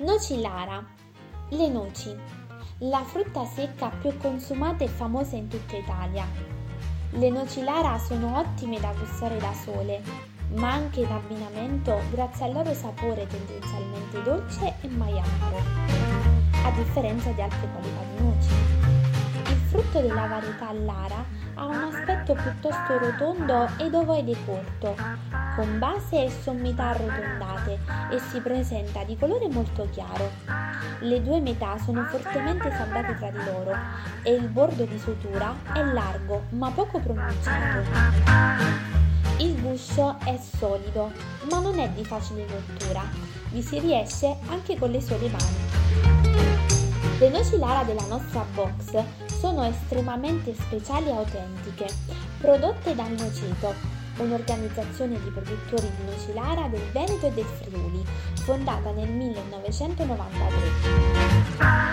Noci Lara. Le noci. La frutta secca più consumata e famosa in tutta Italia. Le noci Lara sono ottime da gustare da sole, ma anche in abbinamento grazie al loro sapore tendenzialmente dolce e mai a differenza di altre qualità di noci. Il frutto della varietà Lara ha un aspetto piuttosto rotondo ed ovoide corto, con base e sommità arrotondate e si presenta di colore molto chiaro. Le due metà sono fortemente saldate tra di loro e il bordo di sutura è largo ma poco pronunciato. Il guscio è solido, ma non è di facile rottura. Vi si riesce anche con le sole mani. Le noci Lara della nostra box sono estremamente speciali e autentiche, prodotte dal Noceto, un'organizzazione di produttori di noci Lara del Veneto e del Friuli, fondata nel 1993.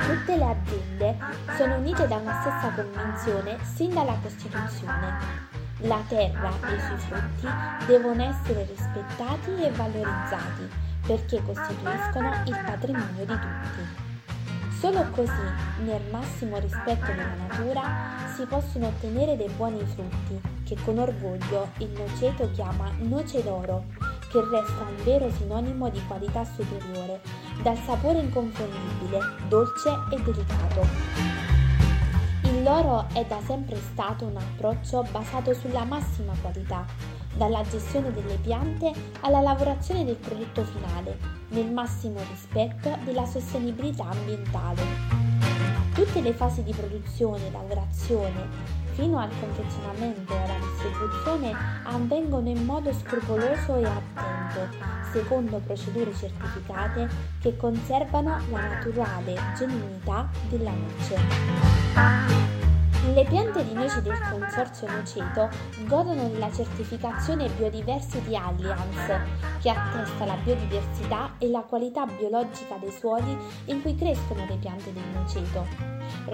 Tutte le aziende sono unite da una stessa convinzione sin dalla Costituzione. La terra e i suoi frutti devono essere rispettati e valorizzati perché costituiscono il patrimonio di tutti. Solo così, nel massimo rispetto della natura, si possono ottenere dei buoni frutti, che con orgoglio il noceto chiama noce d'oro, che resta un vero sinonimo di qualità superiore, dal sapore inconfondibile, dolce e delicato. Il loro è da sempre stato un approccio basato sulla massima qualità, dalla gestione delle piante alla lavorazione del prodotto finale, nel massimo rispetto della sostenibilità ambientale. Tutte le fasi di produzione, lavorazione, fino al confezionamento e alla distribuzione avvengono in modo scrupoloso e attento, secondo procedure certificate che conservano la naturale genuinità della noce. Le piante di noci del Consorzio Noceto godono della certificazione Biodiversity Alliance, che attesta la biodiversità e la qualità biologica dei suoli in cui crescono le piante del noceto,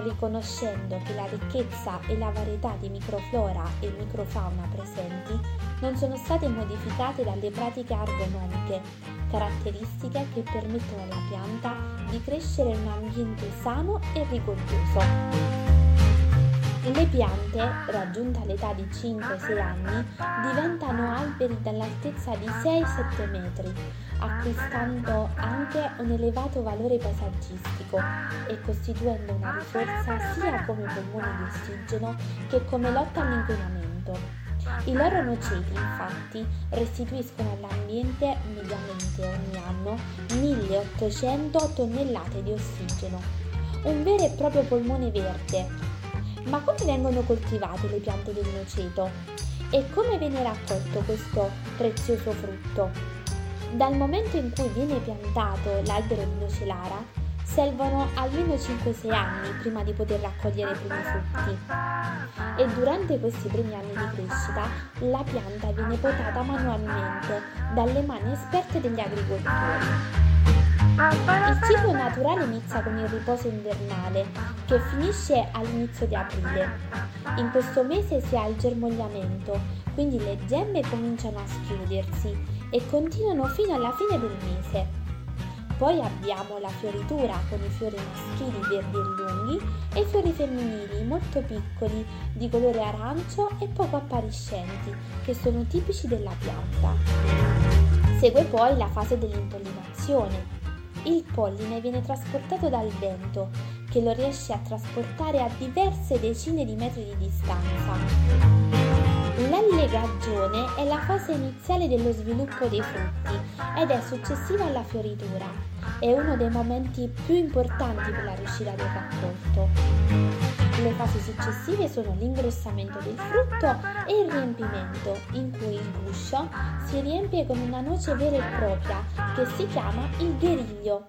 riconoscendo che la ricchezza e la varietà di microflora e microfauna presenti non sono state modificate dalle pratiche argonomiche, caratteristiche che permettono alla pianta di crescere in un ambiente sano e rigoglioso. Le piante, raggiunta l'età di 5-6 anni, diventano alberi dall'altezza di 6-7 metri, acquistando anche un elevato valore paesaggistico e costituendo una risorsa sia come polmone di ossigeno che come lotta all'inquinamento. I loro noceti, infatti, restituiscono all'ambiente mediamente ogni anno 1800 tonnellate di ossigeno, un vero e proprio polmone verde ma come vengono coltivate le piante del noceto? E come viene raccolto questo prezioso frutto? Dal momento in cui viene piantato l'albero di nocelara, servono almeno 5-6 anni prima di poter raccogliere i primi frutti. E durante questi primi anni di crescita la pianta viene potata manualmente dalle mani esperte degli agricoltori. Il ciclo naturale inizia con il riposo invernale, che finisce all'inizio di aprile. In questo mese si ha il germogliamento, quindi le gemme cominciano a schiudersi e continuano fino alla fine del mese. Poi abbiamo la fioritura con i fiori maschili verdi e lunghi e i fiori femminili molto piccoli, di colore arancio e poco appariscenti, che sono tipici della pianta. Segue poi la fase dell'impollinazione, il polline viene trasportato dal vento, che lo riesce a trasportare a diverse decine di metri di distanza. L'allegagione è la fase iniziale dello sviluppo dei frutti ed è successiva alla fioritura. È uno dei momenti più importanti per la riuscita del raccolto. Le fasi successive sono l'ingrossamento del frutto e il riempimento, in cui il guscio si riempie con una noce vera e propria che si chiama il gheriglio,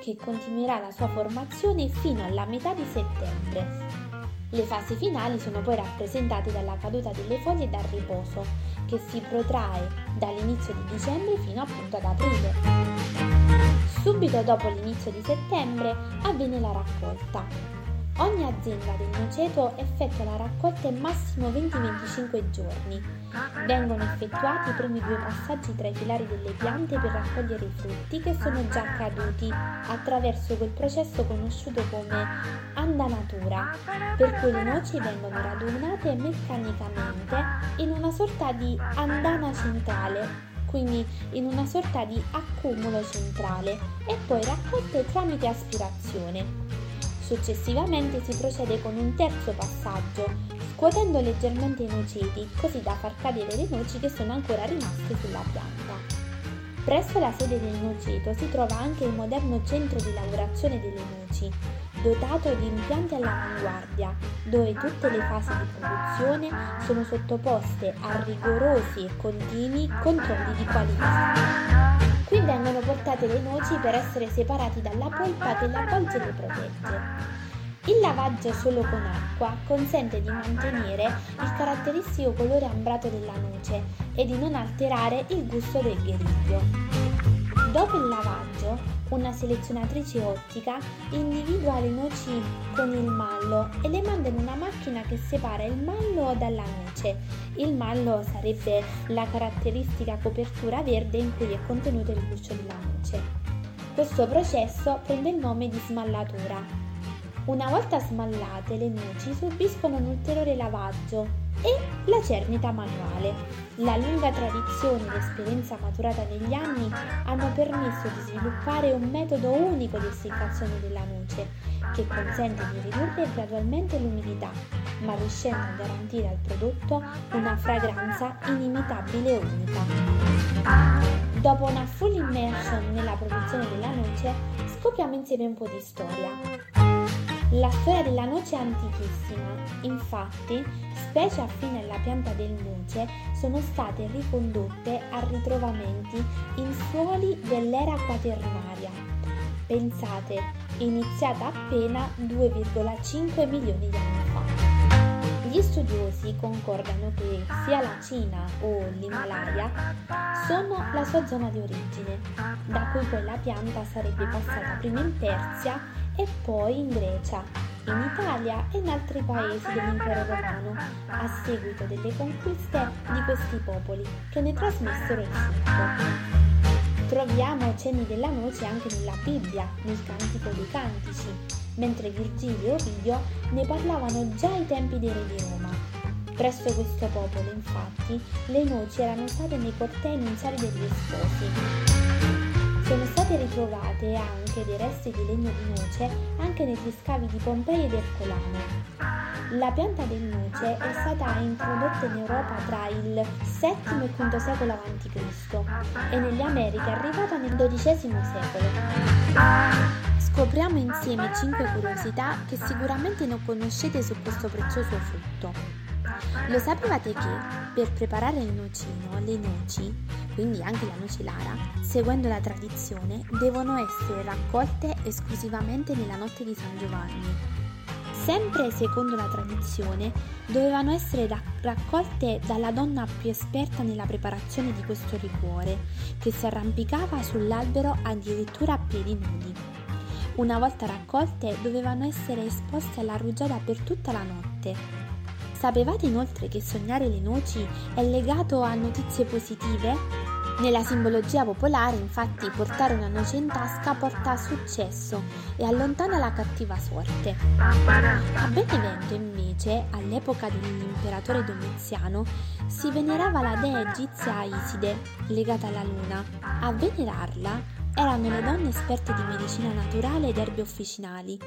che continuerà la sua formazione fino alla metà di settembre. Le fasi finali sono poi rappresentate dalla caduta delle foglie e dal riposo, che si protrae dall'inizio di dicembre fino appunto ad aprile. Subito dopo l'inizio di settembre avviene la raccolta. Ogni azienda del noceto effettua la raccolta in massimo 20-25 giorni. Vengono effettuati i primi due passaggi tra i filari delle piante per raccogliere i frutti che sono già caduti attraverso quel processo conosciuto come andanatura, per cui le noci vengono radunate meccanicamente in una sorta di andana centrale quindi in una sorta di accumulo centrale e poi raccolte tramite aspirazione. Successivamente si procede con un terzo passaggio, scuotendo leggermente i noceti, così da far cadere le noci che sono ancora rimaste sulla pianta. Presso la sede del noceto si trova anche il moderno centro di lavorazione delle noci, dotato di impianti all'avanguardia, dove tutte le fasi di produzione sono sottoposte a rigorosi e continui controlli di qualità. Qui vengono portate le noci per essere separati dalla polpa che l'avvolge e le protegge. Il lavaggio solo con acqua consente di mantenere il caratteristico colore ambrato della noce e di non alterare il gusto del gheriglio. Dopo il lavaggio, una selezionatrice ottica individua le noci con il mallo e le manda in una macchina che separa il mallo dalla noce. Il mallo sarebbe la caratteristica copertura verde in cui è contenuto il guscio della noce. Questo processo prende il nome di smallatura. Una volta smallate, le noci subiscono un ulteriore lavaggio e la cernita manuale. La lunga tradizione e l'esperienza maturata negli anni hanno permesso di sviluppare un metodo unico di essiccazione della noce che consente di ridurre gradualmente l'umidità, ma riuscendo a garantire al prodotto una fragranza inimitabile e unica. Dopo una full immersion nella produzione della noce, scopriamo insieme un po' di storia. La storia della noce è antichissima, infatti specie affine alla pianta del noce sono state ricondotte a ritrovamenti in suoli dell'era quaternaria. Pensate, iniziata appena 2,5 milioni di anni fa. Gli studiosi concordano che sia la Cina o l'Himalaya sono la sua zona di origine, da cui poi la pianta sarebbe passata prima in Persia e poi in Grecia, in Italia e in altri paesi dell'impero romano, a seguito delle conquiste di questi popoli che ne trasmessero il frutto. Troviamo cenni della noce anche nella Bibbia, nel Cantico dei Cantici, mentre Virgilio e Ovidio ne parlavano già ai tempi dei re di Roma. Presso questo popolo, infatti, le noci erano usate nei cortei iniziali degli sposi. State ritrovate anche dei resti di legno di noce anche negli scavi di Pompei ed Ercolano. La pianta del noce è stata introdotta in Europa tra il VII e il V secolo a.C. e nelle Americhe è arrivata nel XII secolo. Scopriamo insieme 5 curiosità che sicuramente non conoscete su questo prezioso frutto. Lo sapevate che per preparare il nocino, le noci, quindi anche la nocelara, seguendo la tradizione, devono essere raccolte esclusivamente nella notte di San Giovanni. Sempre secondo la tradizione, dovevano essere raccolte dalla donna più esperta nella preparazione di questo liquore, che si arrampicava sull'albero addirittura a piedi nudi. Una volta raccolte, dovevano essere esposte alla rugiada per tutta la notte Sapevate inoltre che sognare le noci è legato a notizie positive? Nella simbologia popolare, infatti, portare una noce in tasca porta successo e allontana la cattiva sorte. A Benevento, invece, all'epoca dell'imperatore Domiziano, si venerava la dea egizia Iside, legata alla luna. A venerarla erano le donne esperte di medicina naturale ed erbe officinali,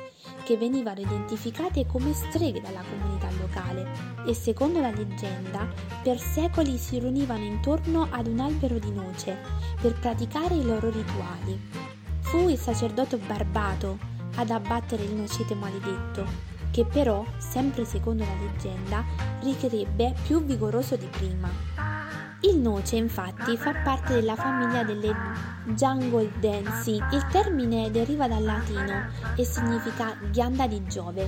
che venivano identificate come streghe dalla comunità locale e secondo la leggenda per secoli si riunivano intorno ad un albero di noce per praticare i loro rituali. Fu il sacerdote Barbato ad abbattere il nocete maledetto, che però, sempre secondo la leggenda, ricrebbe più vigoroso di prima. Il noce infatti fa parte della famiglia delle Jungle-densi. Il termine deriva dal latino e significa ghianda di Giove.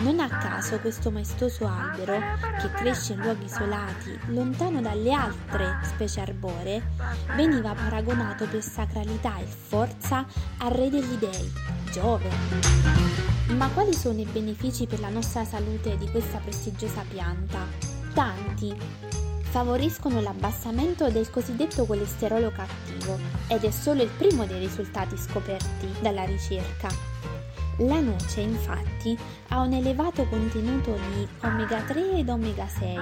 Non a caso questo maestoso albero, che cresce in luoghi isolati, lontano dalle altre specie arboree, veniva paragonato per sacralità e forza al re degli dei, Giove. Ma quali sono i benefici per la nostra salute di questa prestigiosa pianta? Tanti. Favoriscono l'abbassamento del cosiddetto colesterolo cattivo ed è solo il primo dei risultati scoperti dalla ricerca. La noce infatti ha un elevato contenuto di omega 3 ed omega 6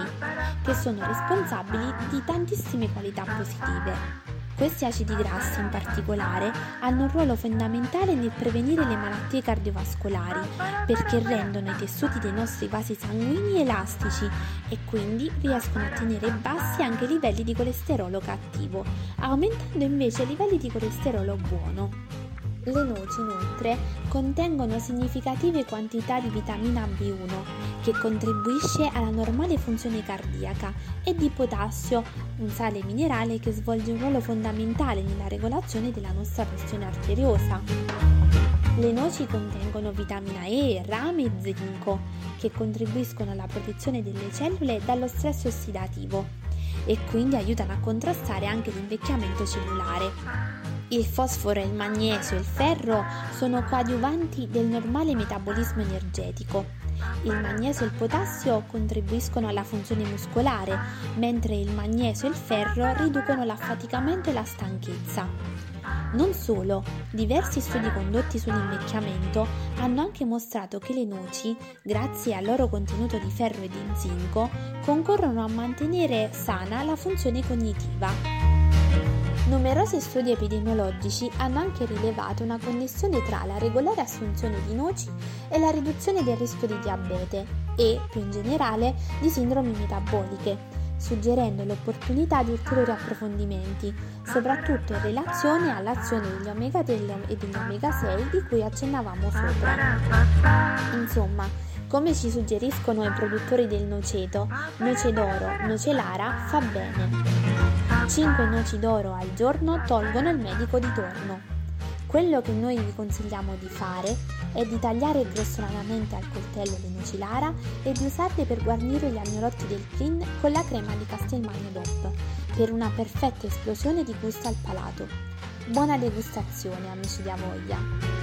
che sono responsabili di tantissime qualità positive. Questi acidi grassi in particolare hanno un ruolo fondamentale nel prevenire le malattie cardiovascolari perché rendono i tessuti dei nostri vasi sanguigni elastici e quindi riescono a tenere bassi anche i livelli di colesterolo cattivo, aumentando invece i livelli di colesterolo buono. Le noci inoltre contengono significative quantità di vitamina B1 che contribuisce alla normale funzione cardiaca e di potassio, un sale minerale che svolge un ruolo fondamentale nella regolazione della nostra pressione arteriosa. Le noci contengono vitamina E, rame e zinco che contribuiscono alla protezione delle cellule dallo stress ossidativo e quindi aiutano a contrastare anche l'invecchiamento cellulare. Il fosforo, il magnesio e il ferro sono coadiuvanti del normale metabolismo energetico. Il magnesio e il potassio contribuiscono alla funzione muscolare, mentre il magnesio e il ferro riducono l'affaticamento e la stanchezza. Non solo, diversi studi condotti sull'invecchiamento hanno anche mostrato che le noci, grazie al loro contenuto di ferro e di zinco, concorrono a mantenere sana la funzione cognitiva. Numerosi studi epidemiologici hanno anche rilevato una connessione tra la regolare assunzione di noci e la riduzione del rischio di diabete e, più in generale, di sindromi metaboliche, suggerendo l'opportunità di ulteriori approfondimenti, soprattutto in relazione all'azione degli omega 3 e degli omega 6 di cui accennavamo sopra. Insomma, come ci suggeriscono i produttori del noceto, noce d'oro, noce lara fa bene. 5 noci d'oro al giorno tolgono il medico di torno. Quello che noi vi consigliamo di fare è di tagliare grossolanamente al coltello le noci lara e di usarle per guarnire gli agnolotti del clean con la crema di Castelmagno DOP per una perfetta esplosione di gusto al palato. Buona degustazione amici di Avoia!